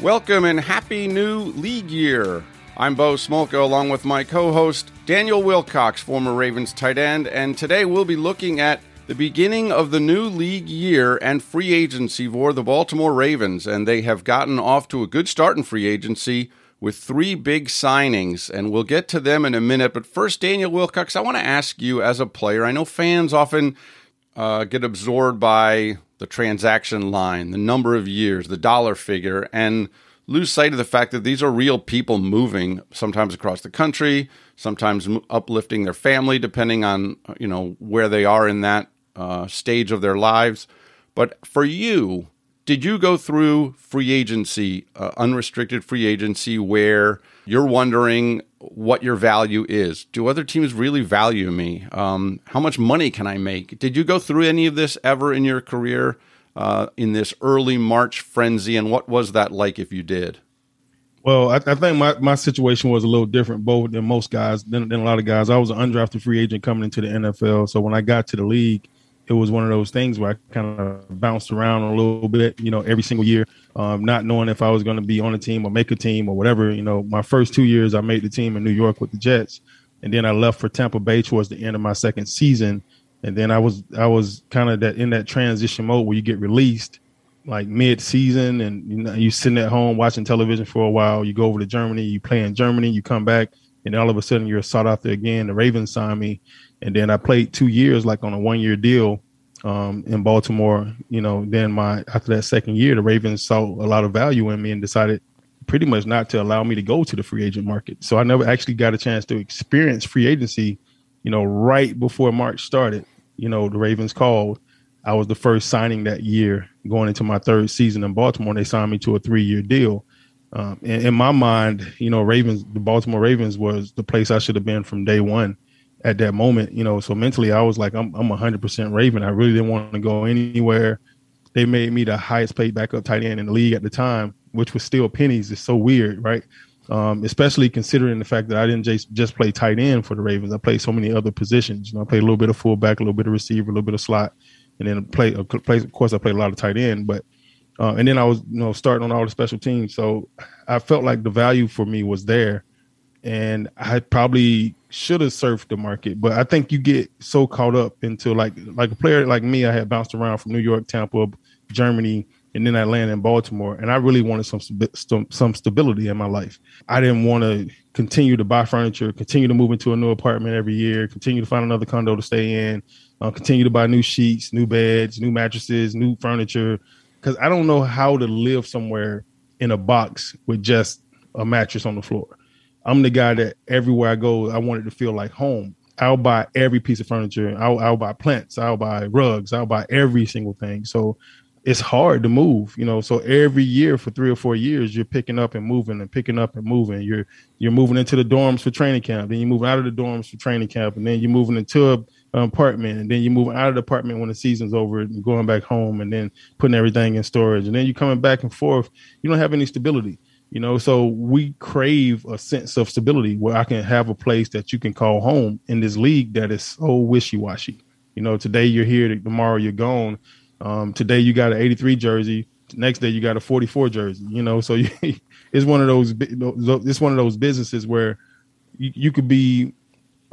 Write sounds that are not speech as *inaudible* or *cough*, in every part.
Welcome and happy new league year. I'm Bo Smolka along with my co host Daniel Wilcox, former Ravens tight end, and today we'll be looking at the beginning of the new league year and free agency for the Baltimore Ravens. And they have gotten off to a good start in free agency with three big signings, and we'll get to them in a minute. But first, Daniel Wilcox, I want to ask you as a player, I know fans often uh, get absorbed by the transaction line, the number of years, the dollar figure, and lose sight of the fact that these are real people moving sometimes across the country, sometimes uplifting their family, depending on you know where they are in that uh, stage of their lives. But for you, did you go through free agency, uh, unrestricted free agency, where you're wondering what your value is? Do other teams really value me? Um, how much money can I make? Did you go through any of this ever in your career uh, in this early March frenzy? And what was that like if you did? Well, I, I, think my, my situation was a little different, both than most guys, than, than a lot of guys. I was an undrafted free agent coming into the NFL. So when I got to the league, it was one of those things where I kind of bounced around a little bit, you know, every single year, um, not knowing if I was going to be on a team or make a team or whatever. You know, my first two years, I made the team in New York with the Jets, and then I left for Tampa Bay towards the end of my second season, and then I was I was kind of that in that transition mode where you get released like mid season, and you know you sitting at home watching television for a while. You go over to Germany, you play in Germany, you come back, and all of a sudden you're sought after again. The Ravens signed me and then I played two years like on a one year deal um, in Baltimore. You know, then my after that second year, the Ravens saw a lot of value in me and decided pretty much not to allow me to go to the free agent market. So I never actually got a chance to experience free agency. You know, right before March started, you know, the Ravens called. I was the first signing that year, going into my third season in Baltimore. And they signed me to a three year deal. Um, in, in my mind, you know, Ravens, the Baltimore Ravens was the place I should have been from day one at that moment, you know. So mentally, I was like, I'm I'm 100 percent Raven. I really didn't want to go anywhere. They made me the highest paid backup tight end in the league at the time, which was still pennies. It's so weird, right? Um, especially considering the fact that I didn't just just play tight end for the Ravens. I played so many other positions. You know, I played a little bit of fullback, a little bit of receiver, a little bit of slot, and then play. Of course, I played a lot of tight end, but uh, and then I was you know starting on all the special teams. So I felt like the value for me was there, and I probably should have surfed the market, but I think you get so caught up into like like a player like me. I had bounced around from New York, Tampa, Germany, and then I landed in Baltimore, and I really wanted some some, some stability in my life. I didn't want to continue to buy furniture, continue to move into a new apartment every year, continue to find another condo to stay in, uh, continue to buy new sheets, new beds, new mattresses, new furniture, because I don't know how to live somewhere in a box with just a mattress on the floor. I'm the guy that everywhere I go, I want it to feel like home. I'll buy every piece of furniture. I'll, I'll buy plants. I'll buy rugs. I'll buy every single thing. So it's hard to move, you know. So every year for three or four years, you're picking up and moving and picking up and moving. You're you're moving into the dorms for training camp. Then you move out of the dorms for training camp, and then you're moving into a an apartment, and then you're moving out of the apartment when the season's over and going back home, and then putting everything in storage, and then you're coming back and forth. You don't have any stability. You know, so we crave a sense of stability where I can have a place that you can call home in this league that is so wishy washy. You know, today you're here, tomorrow you're gone. Um, today you got an 83 jersey, next day you got a 44 jersey. You know, so you, *laughs* it's one of those. It's one of those businesses where you, you could be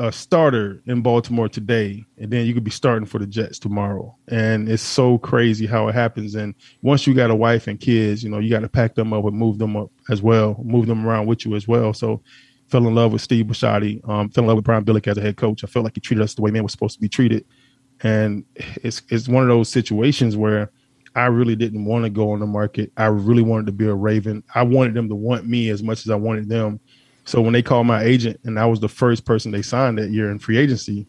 a starter in Baltimore today, and then you could be starting for the Jets tomorrow. And it's so crazy how it happens. And once you got a wife and kids, you know, you got to pack them up and move them up as well, move them around with you as well. So fell in love with Steve Bisciotti, um, fell in love with Brian Billick as a head coach. I felt like he treated us the way man was supposed to be treated. And it's it's one of those situations where I really didn't want to go on the market. I really wanted to be a Raven. I wanted them to want me as much as I wanted them so when they called my agent, and I was the first person they signed that year in free agency,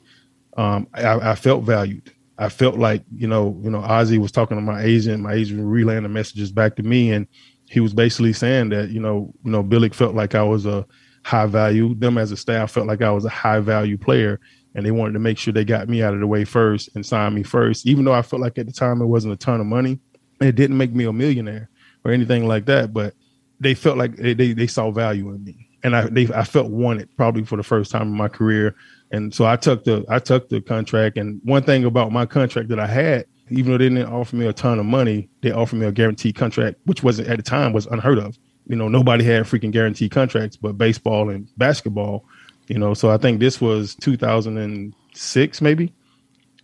um, I, I, felt valued. I felt like you know, you know, Ozzie was talking to my agent. My agent relaying the messages back to me, and he was basically saying that you know, you know, Billick felt like I was a high value. Them as a staff felt like I was a high value player, and they wanted to make sure they got me out of the way first and signed me first. Even though I felt like at the time it wasn't a ton of money, it didn't make me a millionaire or anything like that, but they felt like they, they, they saw value in me and I they, I felt wanted probably for the first time in my career, and so I took the I took the contract. And one thing about my contract that I had even though they didn't offer me a ton of money, they offered me a guaranteed contract, which wasn't at the time was unheard of. You know, nobody had freaking guaranteed contracts, but baseball and basketball. You know, so I think this was 2006, maybe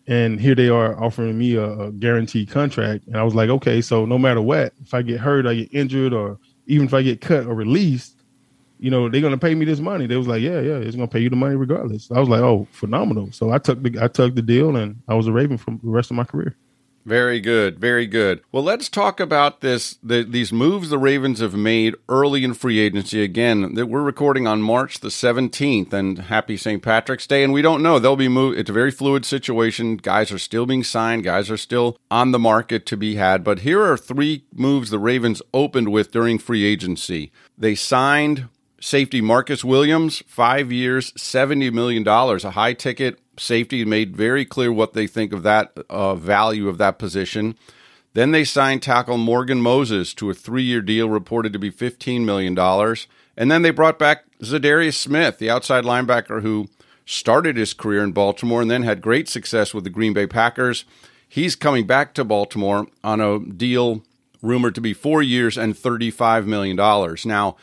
and here they are offering me a, a, guaranteed contract and i was like okay so no matter what if i get hurt i get injured or even if i get cut or released you know they're to pay me this money they was like yeah yeah it's to pay you the money regardless i was like oh phenomenal so i took the i took the deal and i was a raven for the rest of my career very good, very good. Well, let's talk about this. The, these moves the Ravens have made early in free agency. Again, that we're recording on March the seventeenth, and happy St. Patrick's Day. And we don't know they'll be moved. It's a very fluid situation. Guys are still being signed. Guys are still on the market to be had. But here are three moves the Ravens opened with during free agency. They signed safety Marcus Williams, five years, $70 million, a high ticket safety, made very clear what they think of that uh, value of that position. Then they signed tackle Morgan Moses to a three year deal reported to be $15 million. And then they brought back Za'Darius Smith, the outside linebacker who started his career in Baltimore and then had great success with the Green Bay Packers. He's coming back to Baltimore on a deal rumored to be four years and $35 million. Now,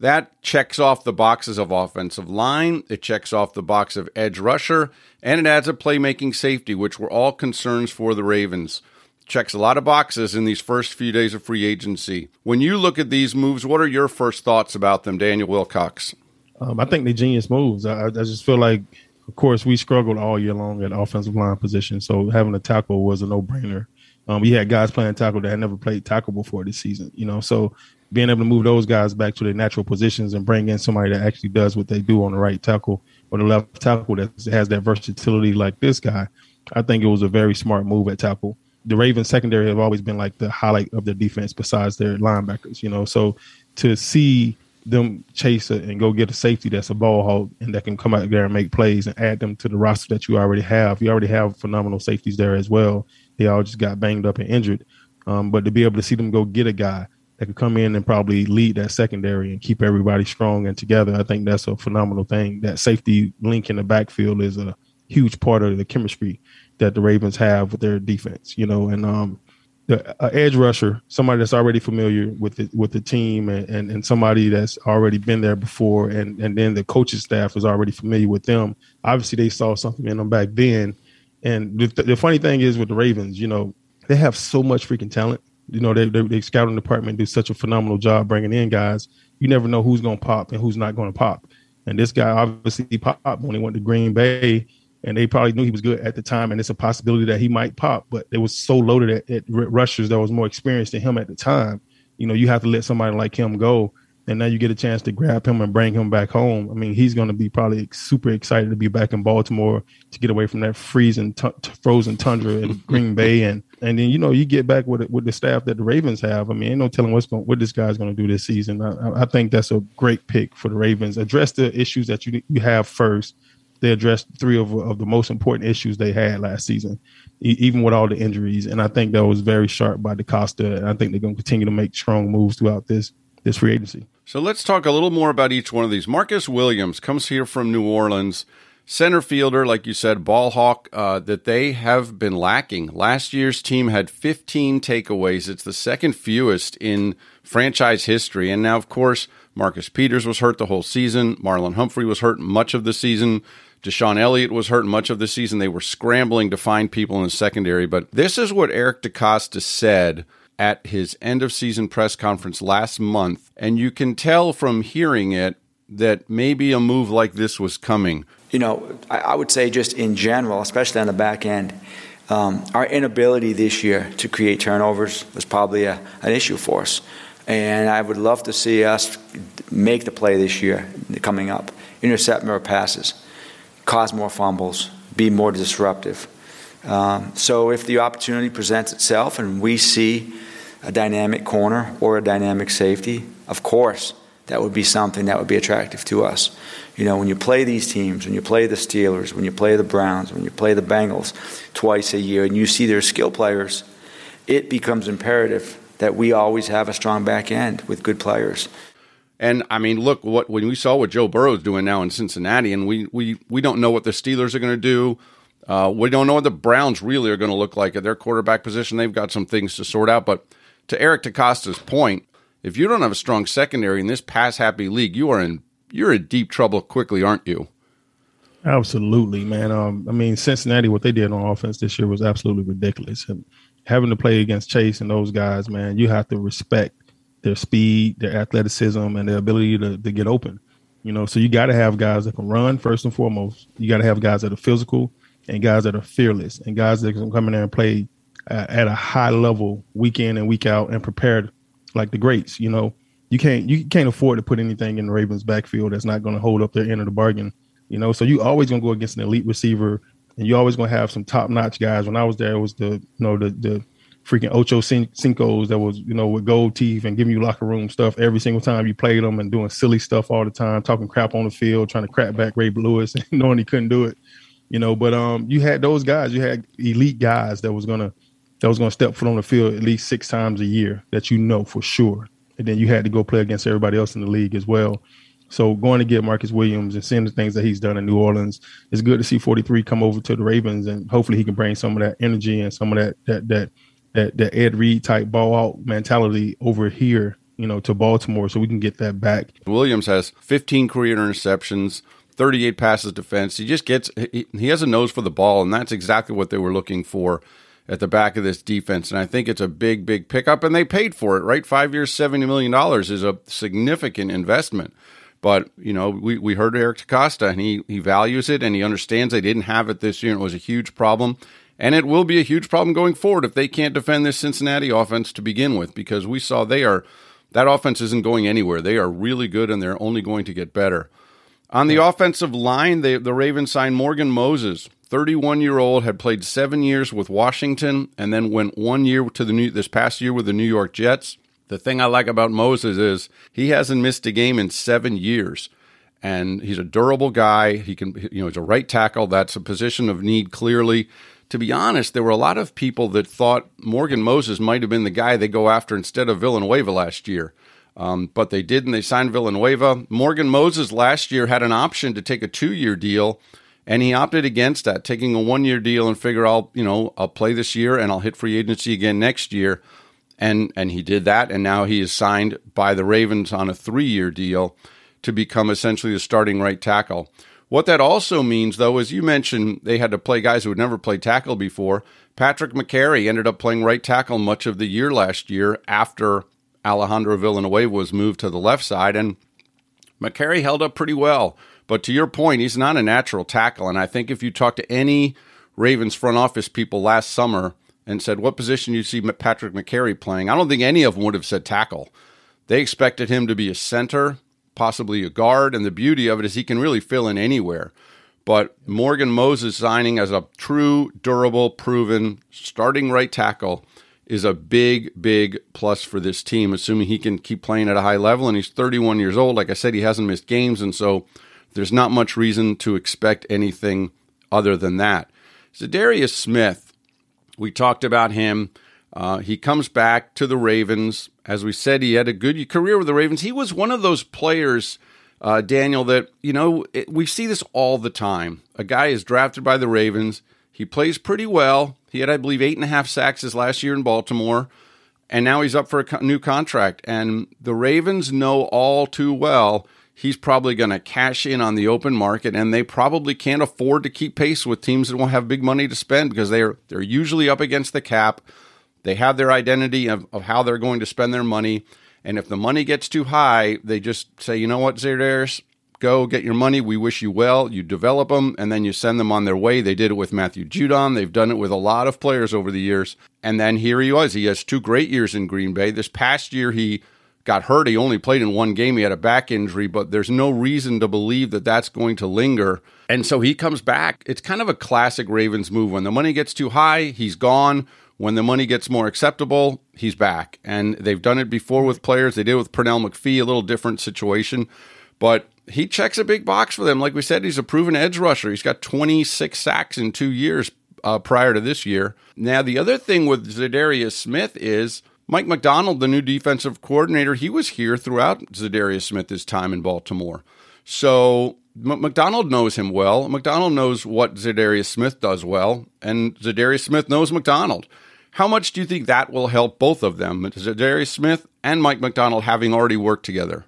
that checks off the boxes of offensive line, it checks off the box of edge rusher, and it adds a playmaking safety, which were all concerns for the Ravens. Checks a lot of boxes in these first few days of free agency. When you look at these moves, what are your first thoughts about them, Daniel Wilcox? Um, I think they genius moves. I, I just feel like, of course, we struggled all year long at offensive line position, so having a tackle was a no brainer. Um, we had guys playing tackle that had never played tackle before this season, you know. So being able to move those guys back to their natural positions and bring in somebody that actually does what they do on the right tackle or the left tackle that has that versatility like this guy, I think it was a very smart move at tackle. The Ravens secondary have always been like the highlight of their defense besides their linebackers, you know. So to see them chase it and go get a safety that's a ball hawk and that can come out there and make plays and add them to the roster that you already have. You already have phenomenal safeties there as well. They all just got banged up and injured. Um, but to be able to see them go get a guy that could come in and probably lead that secondary and keep everybody strong and together. I think that's a phenomenal thing. That safety link in the backfield is a huge part of the chemistry that the Ravens have with their defense, you know, and um, the uh, edge rusher, somebody that's already familiar with the, with the team and, and, and somebody that's already been there before. And, and then the coaching staff is already familiar with them. Obviously they saw something in them back then. And the, the funny thing is with the Ravens, you know, they have so much freaking talent you know, they, they, they scouting department do such a phenomenal job bringing in guys. You never know who's going to pop and who's not going to pop. And this guy obviously popped when he went to Green Bay, and they probably knew he was good at the time, and it's a possibility that he might pop. But it was so loaded at, at rushers that was more experienced than him at the time. You know, you have to let somebody like him go and now you get a chance to grab him and bring him back home. I mean, he's going to be probably super excited to be back in Baltimore to get away from that freezing, t- frozen tundra in *laughs* Green Bay, and and then you know you get back with with the staff that the Ravens have. I mean, ain't no telling what's going what this guy's going to do this season. I, I, think that's a great pick for the Ravens. Address the issues that you you have first. They addressed three of, of the most important issues they had last season, e- even with all the injuries. And I think that was very sharp by DeCosta. And I think they're going to continue to make strong moves throughout this this free agency. So let's talk a little more about each one of these. Marcus Williams comes here from New Orleans, center fielder, like you said, ball hawk, uh, that they have been lacking. Last year's team had 15 takeaways. It's the second fewest in franchise history. And now, of course, Marcus Peters was hurt the whole season. Marlon Humphrey was hurt much of the season. DeShon Elliott was hurt much of the season. They were scrambling to find people in the secondary. But this is what Eric DeCosta said at his end of season press conference last month, and you can tell from hearing it that maybe a move like this was coming. You know, I, would say just in general, especially on the back end, um, our inability this year to create turnovers was probably a, an issue for us. And I would love to see us make the play this year coming up, intercept more passes, cause more fumbles, be more disruptive. Um, so if the opportunity presents itself and we see a dynamic corner or a dynamic safety, of course, that would be something that would be attractive to us. You know, when you play these teams, when you play the Steelers, when you play the Browns, when you play the Bengals twice a year, and you see their skill players, it becomes imperative that we always have a strong back end with good players. And I mean, look what when we saw what Joe Burrow's doing now in Cincinnati, and we we we don't know what the Steelers are going to do. Uh, we don't know what the Browns really are going to look like at their quarterback position. They've got some things to sort out. But to Eric DeCosta's point, if you don't have a strong secondary in this pass happy league, you are in you're in deep trouble quickly, aren't you? Absolutely, man. Um, I mean, Cincinnati, what they did on offense this year was absolutely ridiculous. And having to play against Chase and those guys, man, you have to respect their speed, their athleticism, and their ability to, to get open. You know, so you got to have guys that can run first and foremost. You got to have guys that are physical and guys that are fearless and guys that can come in there and play at a high level week in and week out and prepared like the greats. You know, you can't you can't afford to put anything in the Ravens backfield that's not going to hold up their end of the bargain. You know, so you always gonna go against an elite receiver, and you always gonna have some top notch guys. When I was there, it was the you know the the freaking Ocho Cincos that was you know with gold teeth and giving you locker room stuff every single time you played them and doing silly stuff all the time, talking crap on the field, trying to crap back Ray Lewis, *laughs* and knowing he couldn't do it. You know, but um, you had those guys. You had elite guys that was gonna that was gonna step foot on the field at least six times a year that you know for sure. And then you had to go play against everybody else in the league as well. So going to get Marcus Williams and seeing the things that he's done in New Orleans, it's good to see 43 come over to the Ravens, and hopefully he can bring some of that energy and some of that that that that, that Ed Reed type ball out mentality over here, you know, to Baltimore, so we can get that back. Williams has 15 career interceptions. 38 passes defense. He just gets he, he has a nose for the ball, and that's exactly what they were looking for at the back of this defense. And I think it's a big, big pickup, and they paid for it, right? Five years, $70 million is a significant investment. But you know, we, we heard Eric DeCosta, and he he values it, and he understands they didn't have it this year, and it was a huge problem, and it will be a huge problem going forward if they can't defend this Cincinnati offense to begin with, because we saw they are that offense isn't going anywhere. They are really good, and they're only going to get better. On the offensive line, they, the Ravens signed Morgan Moses, 31 year old, had played seven years with Washington, and then went one year to the new this past year with the New York Jets. The thing I like about Moses is he hasn't missed a game in seven years. And he's a durable guy. He can, you know, he's a right tackle. That's a position of need clearly. To be honest, there were a lot of people that thought Morgan Moses might have been the guy they go after instead of Villanueva last year. Um, but they didn't. They signed Villanueva. Morgan Moses last year had an option to take a two year deal, and he opted against that, taking a one year deal and figure I'll, you know, I'll play this year and I'll hit free agency again next year and and he did that, and now he is signed by the Ravens on a three-year deal to become essentially the starting right tackle. What that also means, though, as you mentioned, they had to play guys who had never played tackle before. Patrick Mekari ended up playing right tackle much of the year last year after Alejandro Villanueva was moved to the left side, and Mekari held up pretty well. But to your point, he's not a natural tackle, and I think if you talk to any Ravens front office people last summer, and said, What position do you see Patrick Mekari playing? I don't think any of them would have said tackle. They expected him to be a center, possibly a guard, and the beauty of it is he can really fill in anywhere. But Morgan Moses signing as a true, durable, proven starting right tackle is a big, big plus for this team, assuming he can keep playing at a high level. And he's 31 years old. Like I said, he hasn't missed games. And so there's not much reason to expect anything other than that. Za'Darius Smith we talked about him. Uh, he comes back to the Ravens. As we said, he had a good career with the Ravens. He was one of those players, uh, Daniel, that, you know, it, we see this all the time. A guy is drafted by the Ravens. He plays pretty well. He had, I believe, eight and a half sacks his last year in Baltimore. And now he's up for a co- new contract. And the Ravens know all too well he's probably going to cash in on the open market and they probably can't afford to keep pace with teams that won't have big money to spend because they're they're usually up against the cap. They have their identity of, of how they're going to spend their money and if the money gets too high they just say you know what Za'Darius go get your money. We wish you well. You develop them and then you send them on their way. They did it with Matthew Judon. They've done it with a lot of players over the years. And then here he was. He has two great years in Green Bay. This past year he got hurt. He only played in one game. He had a back injury, but there's no reason to believe that that's going to linger. And so he comes back. It's kind of a classic Ravens move. When the money gets too high, he's gone. When the money gets more acceptable, he's back. And they've done it before with players. They did it with Pernell McPhee, a little different situation. But he checks a big box for them. Like we said, he's a proven edge rusher. He's got 26 sacks in two years uh, prior to this year. Now, the other thing with Za'Darius Smith is Mike Macdonald, the new defensive coordinator, he was here throughout Za'Darius Smith's time in Baltimore. So M- Macdonald knows him well. Macdonald knows what Za'Darius Smith does well, and Za'Darius Smith knows Macdonald. How much do you think that will help both of them, Za'Darius Smith and Mike Macdonald, having already worked together?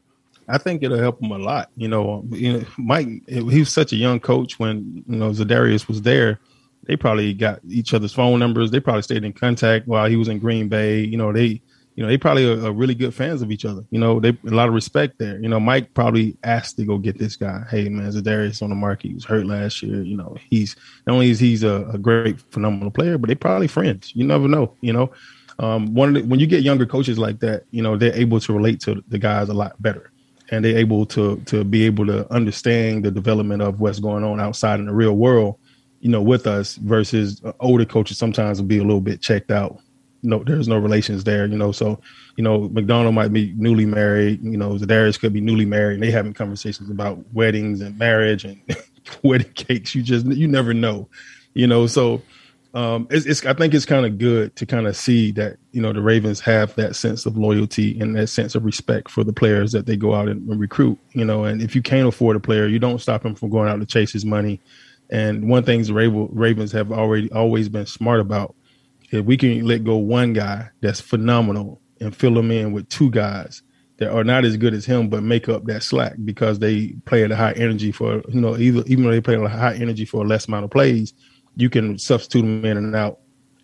I think it'll help him a lot. You know, you know Mike, he was such a young coach when you know Za'Darius was there. They probably got each other's phone numbers. They probably stayed in contact while he was in Green Bay. You know, they you know, they probably are, are, really good fans of each other. You know, they a lot of respect there. You know, Mike probably asked to go get this guy. Hey, man, Za'Darius on the market. He was hurt last year. You know, he's not only is he's a, a great, phenomenal player, but they probably friends. You never know. You know, um, one the, when you get younger coaches like that, you know, they're able to relate to the guys a lot better, and they're able to to be able to understand the development of what's going on outside in the real world. You know, with us versus older coaches sometimes will be a little bit checked out. No there's no relations there you know. So you know Macdonald might be newly married you know Za'Darius could be newly married and they having conversations about weddings and marriage and *laughs* wedding cakes. You just you never know you know. So um it's, it's i think it's kind of good to kind of see that you know the ravens have that sense of loyalty and that sense of respect for the players that they go out and, and recruit you know. And if you can't afford a player you don't stop him from going out to chase his money and one thing the ravens have already always been smart about if we can let go one guy that's phenomenal and fill him in with two guys that are not as good as him, but make up that slack because they play at a high energy for you know either even though they play at a high energy for a less amount of plays, you can substitute them in and out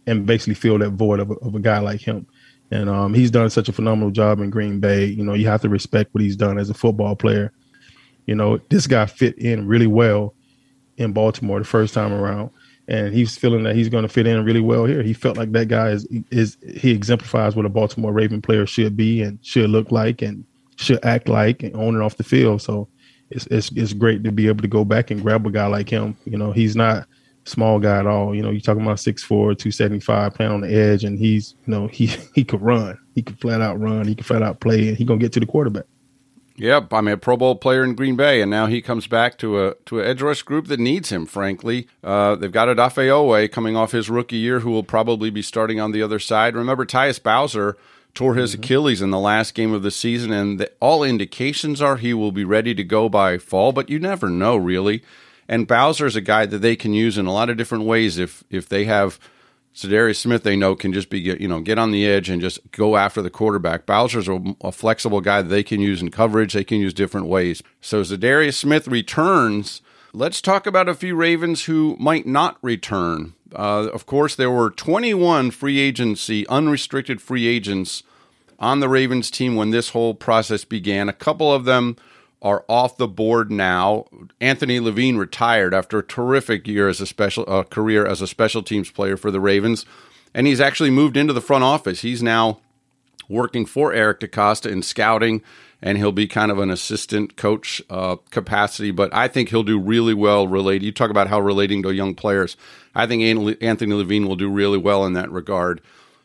and basically fill that void of a, of a guy like him. And um, he's done such a phenomenal job in Green Bay. You know, you have to respect what he's done as a football player. You know, this guy fit in really well in Baltimore the first time around and he's feeling that he's going to fit in really well here. He felt like that guy is is he exemplifies what a Baltimore Raven player should be and should look like and should act like and on and off the field. So it's it's it's great to be able to go back and grab a guy like him. You know, he's not small guy at all. You know, you're talking about 6'4", 275, playing on the edge, and he's you know he *laughs* he could run, he could flat out run, he could flat out play, and he gonna get to the quarterback. Yep, I mean a Pro Bowl player in Green Bay, and now he comes back to a to an edge rush group that needs him. Frankly, uh, they've got Odafe Oweh coming off his rookie year, who will probably be starting on the other side. Remember, Tyus Bowser tore his mm-hmm. Achilles in the last game of the season, and the, all indications are he will be ready to go by fall. But you never know, really. And Bowser is a guy that they can use in a lot of different ways if if they have Za'Darius Smith, they know can just be you know get on the edge and just go after the quarterback. Bowser's a, a flexible guy that they can use in coverage. They can use different ways. So Za'Darius Smith returns. Let's talk about a few Ravens who might not return. Uh, of course, there were 21 free agency, unrestricted free agents on the Ravens team when this whole process began. A couple of them are off the board now. Anthony Levine retired after a terrific year as a special uh, career as a special teams player for the Ravens, and he's actually moved into the front office. He's now working for Eric DeCosta in scouting, and he'll be kind of an assistant coach uh, capacity. But I think he'll do really well. Related, you talk about how relating to young players. I think Anthony Levine will do really well in that regard.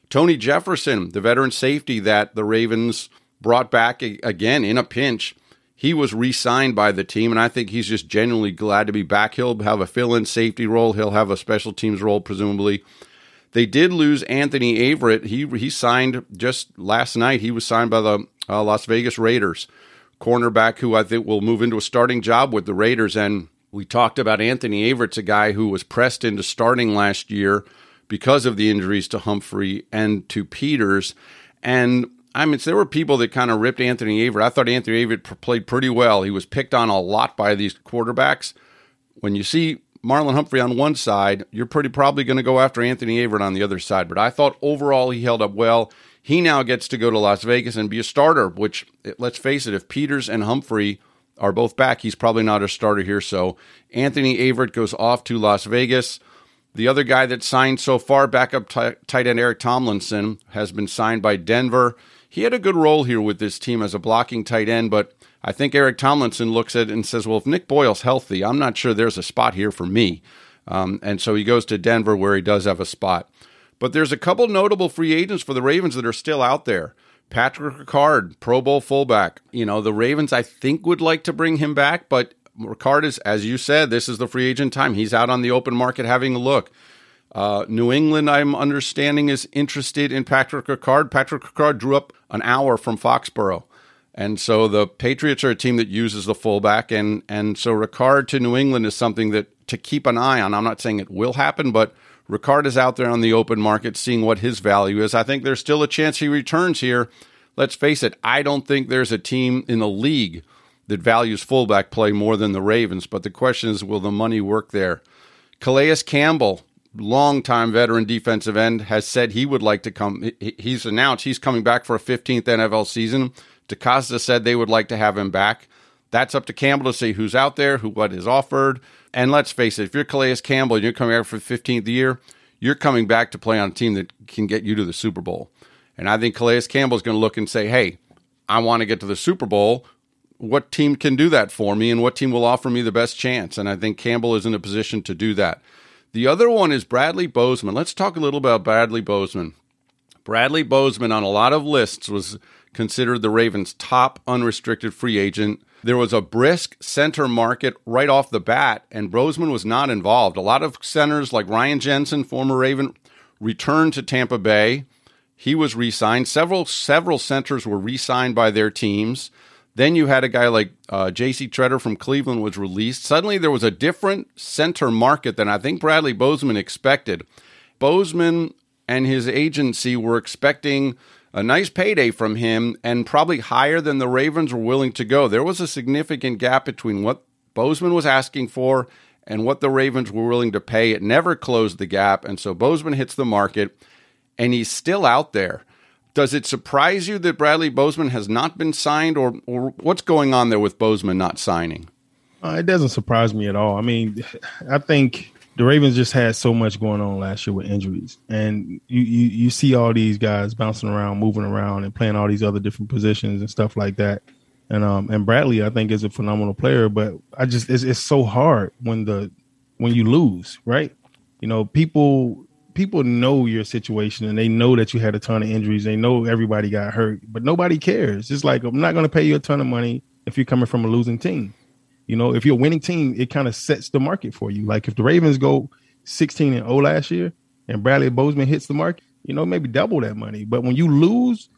Tony Jefferson, the veteran safety that the Ravens brought back again in a pinch he was re signed by the team, and I think he's just genuinely glad to be back. He'll have a fill in safety role, he'll have a special teams role, presumably. They did lose Anthony Averett. He, he signed just last night. He was signed by the uh, Las Vegas Raiders, cornerback who I think will move into a starting job with the Raiders. And we talked about Anthony Averett's a guy who was pressed into starting last year because of the injuries to Humphrey and to Peters. And I mean, there were people that kind of ripped Anthony Averett. I thought Anthony Averett played pretty well. He was picked on a lot by these quarterbacks. When you see Marlon Humphrey on one side, you're pretty probably going to go after Anthony Averett on the other side. But I thought overall he held up well. He now gets to go to Las Vegas and be a starter, which, let's face it, if Peters and Humphrey are both back, he's probably not a starter here. So Anthony Averett goes off to Las Vegas. The other guy that signed so far, backup t- tight end Eric Tomlinson, has been signed by Denver he had a good role here with this team as a blocking tight end, but I think Eric Tomlinson looks at it and says, well, if Nick Boyle's healthy, I'm not sure there's a spot here for me. Um, and so he goes to Denver where he does have a spot. But there's a couple notable free agents for the Ravens that are still out there. Patrick Ricard, Pro Bowl fullback. You know, the Ravens, I think, would like to bring him back, but Ricard is, as you said, this is the free agent time. He's out on the open market having a look. Uh, New England, I'm understanding, is interested in Patrick Ricard. Patrick Ricard drew up an hour from Foxborough. And so the Patriots are a team that uses the fullback, and and so Ricard to New England is something that to keep an eye on. I'm not saying it will happen, but Ricard is out there on the open market seeing what his value is. I think there's still a chance he returns here. Let's face it, I don't think there's a team in the league that values fullback play more than the Ravens, but the question is will the money work there? Calais Campbell, longtime veteran defensive end, has said he would like to come. He's announced he's coming back for a 15th NFL season. DeCosta said they would like to have him back. That's up to Campbell to see who's out there, who what is offered. And let's face it, if you're Calais Campbell and you're coming back for the 15th year, you're coming back to play on a team that can get you to the Super Bowl. And I think Calais Campbell is going to look and say, hey, I want to get to the Super Bowl. What team can do that for me and what team will offer me the best chance? And I think Campbell is in a position to do that. The other one is Bradley Bozeman. Let's talk a little about Bradley Bozeman. Bradley Bozeman on a lot of lists was considered the Ravens' top unrestricted free agent. There was a brisk center market right off the bat, and Bozeman was not involved. A lot of centers, like Ryan Jensen, former Raven, returned to Tampa Bay. He was re-signed. Several several centers were re-signed by their teams. Then you had a guy like uh, J.C. Tretter from Cleveland was released. Suddenly there was a different center market than I think Bradley Bozeman expected. Bozeman and his agency were expecting a nice payday from him and probably higher than the Ravens were willing to go. There was a significant gap between what Bozeman was asking for and what the Ravens were willing to pay. It never closed the gap. And so Bozeman hits the market and he's still out there. Does it surprise you that Bradley Bozeman has not been signed, or, or what's going on there with Bozeman not signing? Uh, it doesn't surprise me at all. I mean, I think the Ravens just had so much going on last year with injuries, and you, you you see all these guys bouncing around, moving around, and playing all these other different positions and stuff like that. And um and Bradley, I think, is a phenomenal player, but I just it's, it's so hard when the when you lose, right? You know, people people know your situation and they know that you had a ton of injuries. They know everybody got hurt, but nobody cares. It's like I'm not going to pay you a ton of money if you're coming from a losing team. You know, if you're a winning team, it kind of sets the market for you. Like if the Ravens go 16 and 0 last year and Bradley Bozeman hits the market, you know, maybe double that money. But when you lose,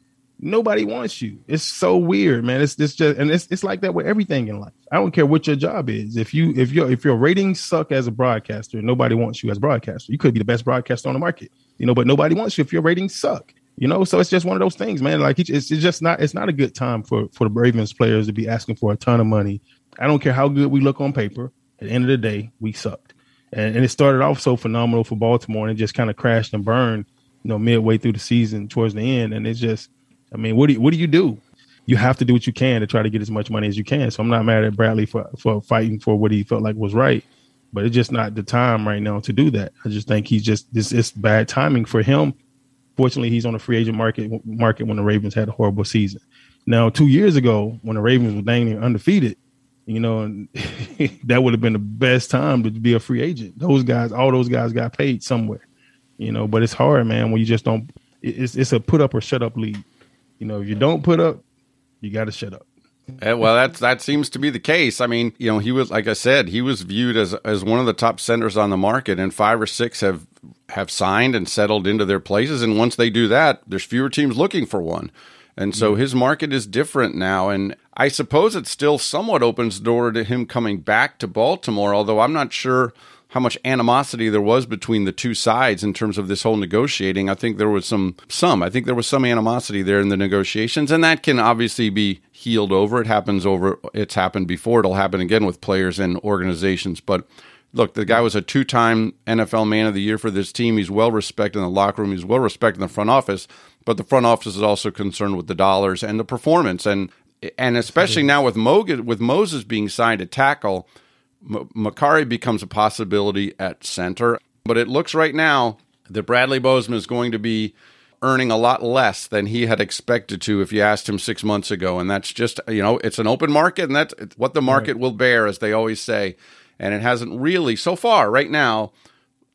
nobody wants you. It's so weird, man. It's it's just and it's it's like that with everything in life. I don't care what your job is. If you if your if your ratings suck as a broadcaster, nobody wants you as a broadcaster. You could be the best broadcaster on the market, you know, but nobody wants you if your ratings suck. You know, so it's just one of those things, man. Like it's, it's just not it's not a good time for for the Ravens players to be asking for a ton of money I don't care how good we look on paper. At the end of the day, we sucked. And, and it started off so phenomenal for Baltimore and it just kind of crashed and burned, you know, midway through the season towards the end. And it's just, I mean, what do you, what do you do? You have to do what you can to try to get as much money as you can. So I'm not mad at Bradley for, for fighting for what he felt like was right, but it's just not the time right now to do that. I just think he's just this is bad timing for him. Fortunately, he's on the free agent market market when the Ravens had a horrible season. Now, two years ago, when the Ravens were dang near undefeated, you know, *laughs* that would have been the best time to be a free agent. Those guys, all those guys got paid somewhere, you know, but it's hard, man, when you just don't, it's, it's a put up or shut up league. You know, if you don't put up, you got to shut up. Yeah, well, that's that seems to be the case. I mean, you know, he was like I said, he was viewed as as one of the top centers on the market, and five or six have have signed and settled into their places. And once they do that, there's fewer teams looking for one. And so mm. his market is different now. And I suppose it still somewhat opens the door to him coming back to Baltimore, although I'm not sure how much animosity there was between the two sides in terms of this whole negotiating. I think there was some some. I think there was some animosity there in the negotiations, and that can obviously be healed over. It happens over it's happened before. It'll happen again with players and organizations. But look, the guy was a two time NFL man of the year for this team. He's well respected in the locker room, he's well respected in the front office but the front office is also concerned with the dollars and the performance, and and especially now with Mogan, with Moses being signed to tackle, M- Mekari becomes a possibility at center. But it looks right now that Bradley Bozeman is going to be earning a lot less than he had expected to if you asked him six months ago. And that's just, you know, it's an open market and that's what the market right. will bear, as they always say. And it hasn't really, so far, right now,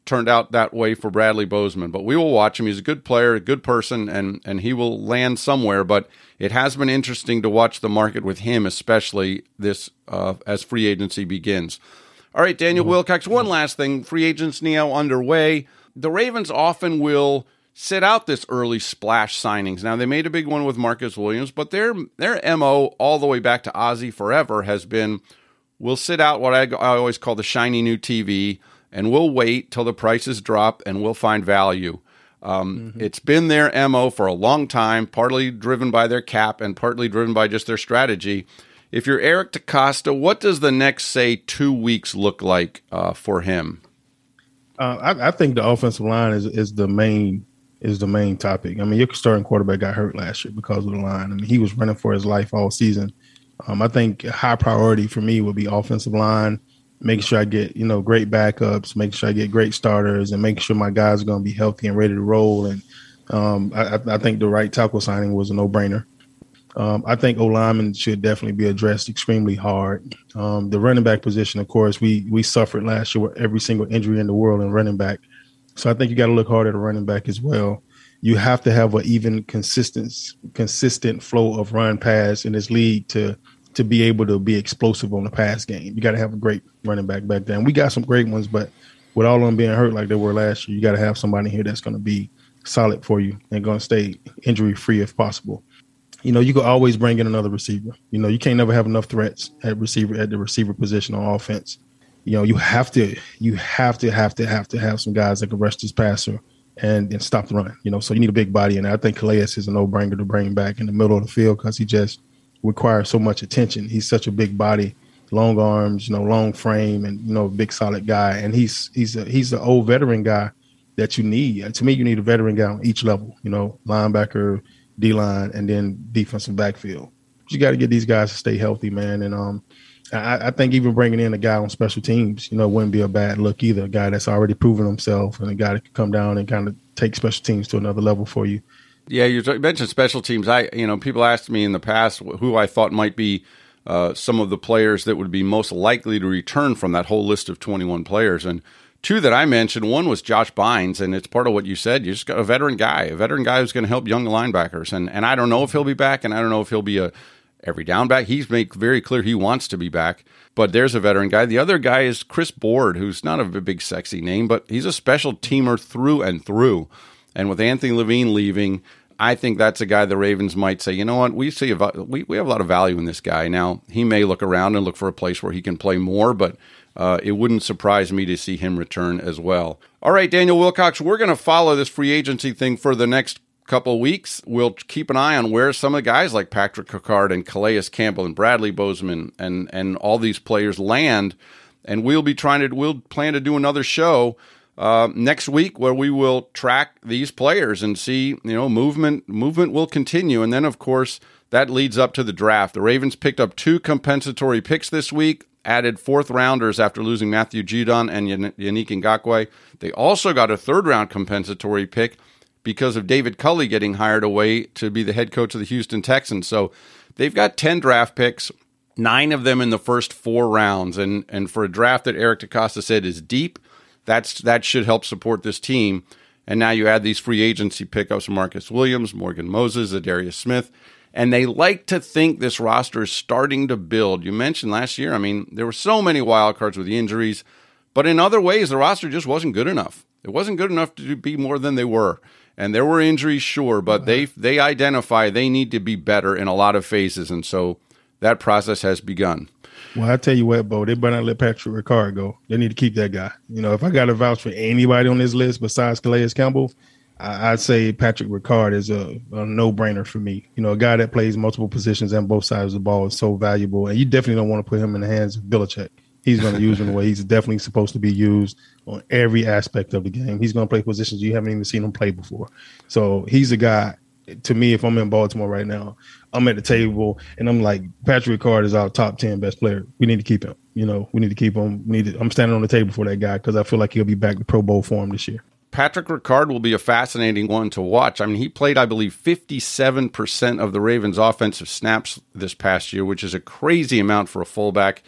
turned out that way for Bradley Bozeman. But we will watch him. He's a good player, a good person, and and he will land somewhere. But it has been interesting to watch the market with him, especially this uh, as free agency begins. All right, Daniel mm-hmm. Wilcox. One last thing: free agents now underway. The Ravens often will sit out this early splash signings. Now they made a big one with Marcus Williams, but their their mo all the way back to Ozzie forever has been we'll sit out what I, I always call the shiny new TV, and we'll wait till the prices drop and we'll find value. Um, mm-hmm. It's been their mo for a long time, partly driven by their cap and partly driven by just their strategy. If you're Eric DeCosta, what does the next say two weeks look like uh, for him? Uh, I, I, think the offensive line is is the main is the main topic. I mean, your starting quarterback got hurt last year because of the line. I mean, he was running for his life all season. Um, I think high priority for me would be offensive line, making sure I get you know great backups, making sure I get great starters, and making sure my guys are going to be healthy and ready to roll. And um, I, I, think the right tackle signing was a no brainer. Um, I think O lineman should definitely be addressed extremely hard. Um, the running back position, of course, we we suffered last year with every single injury in the world in running back. So I think you got to look hard at a running back as well. You have to have an even consistent consistent flow of run pass in this league to to be able to be explosive on the pass game. You got to have a great running back back then. We got some great ones, but with all of them being hurt like they were last year, you got to have somebody here that's going to be solid for you and going to stay injury free if possible you know, you could always bring in another receiver. You know, you can't never have enough threats at receiver at the receiver position on offense. You know, you have to, you have to, have to, have to have some guys that can rush this passer and, and stop the run. You know, so you need a big body, and I think Calais is a no-brainer to bring back in the middle of the field because he just requires so much attention. He's such a big body, long arms, you know, long frame, and you know, big solid guy. And he's he's a, he's an old veteran guy that you need. And To me, you need a veteran guy on each level. You know, linebacker D line, and then defensive backfield. You got to get these guys to stay healthy, man. And um, I, I, think even bringing in a guy on special teams, you know, wouldn't be a bad look either. A guy that's already proven himself and a guy that can come down and kind of take special teams to another level for you. Yeah, you mentioned special teams. I, you know, people asked me in the past who I thought might be uh, some of the players that would be most likely to return from that whole list of 21 players. And two that I mentioned. One was Josh Bynes, and it's part of what you said. You just got a veteran guy, a veteran guy who's going to help young linebackers. And and I don't know if he'll be back, and I don't know if he'll be a every down back. He's made very clear he wants to be back. But there's a veteran guy. The other guy is Chris Board, who's not a big sexy name, but he's a special teamer through and through. And with Anthony Levine leaving, I think that's a guy the Ravens might say, you know what, we see a, we we have a lot of value in this guy. Now he may look around and look for a place where he can play more, but uh, it wouldn't surprise me to see him return as well. All right, Daniel Wilcox, we're going to follow this free agency thing for the next couple weeks. We'll keep an eye on where some of the guys like Patrick Ricard and Calais Campbell and Bradley Bozeman and and all these players land, and we'll be trying to we'll plan to do another show. Uh, next week where we will track these players and see you know movement movement will continue and then of course that leads up to the draft the ravens picked up two compensatory picks this week added fourth rounders after losing Matthew Judon and Yannick Ngakoue. They also got a third round compensatory pick because of David Culley getting hired away to be the head coach of the Houston Texans. So they've got 10 draft picks, nine of them in the first four rounds. And, and for a draft that Eric DeCosta said is deep, that's, that should help support this team. And now you add these free agency pickups Marcus Williams, Morgan Moses, Za'Darius Smith. And they like to think this roster is starting to build. You mentioned last year, I mean, there were so many wild cards with the injuries, but in other ways, the roster just wasn't good enough. It wasn't good enough to be more than they were. And there were injuries, sure, but they they identify they need to be better in a lot of phases, and so that process has begun. Well, I tell you what, Bo, they better not let Patrick Ricard go. They need to keep that guy. You know, if I got to vouch for anybody on this list besides Calais Campbell, I'd say Patrick Ricard is a, a no brainer for me. You know, a guy that plays multiple positions on both sides of the ball is so valuable, and you definitely don't want to put him in the hands of Belichick. He's going to use him the way he's definitely supposed to be used on every aspect of the game. He's going to play positions you haven't even seen him play before. So he's a guy. To me, if I'm in Baltimore right now, I'm at the table and I'm like, Patrick Ricard is our top ten best player. We need to keep him. You know, we need to keep him. We need. To, I'm standing on the table for that guy because I feel like he'll be back to Pro Bowl form this year. Patrick Ricard will be a fascinating one to watch. I mean, he played, I believe, 57% of the Ravens' offensive snaps this past year, which is a crazy amount for a fullback.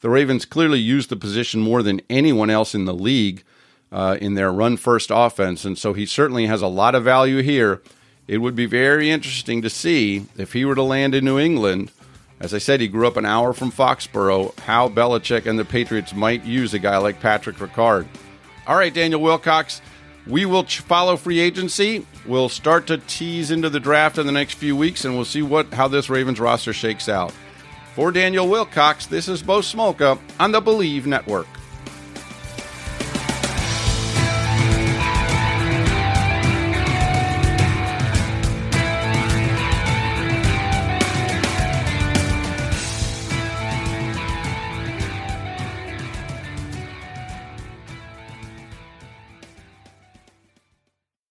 The Ravens clearly used the position more than anyone else in the league uh, in their run first offense, and so he certainly has a lot of value here. It would be very interesting to see if he were to land in New England. As I said, he grew up an hour from Foxborough, how Belichick and the Patriots might use a guy like Patrick Ricard. All right, Daniel Wilcox. We will follow free agency. We'll start to tease into the draft in the next few weeks, and we'll see what how this Ravens roster shakes out. For Daniel Wilcox, this is Bo Smolka on the Believe Network.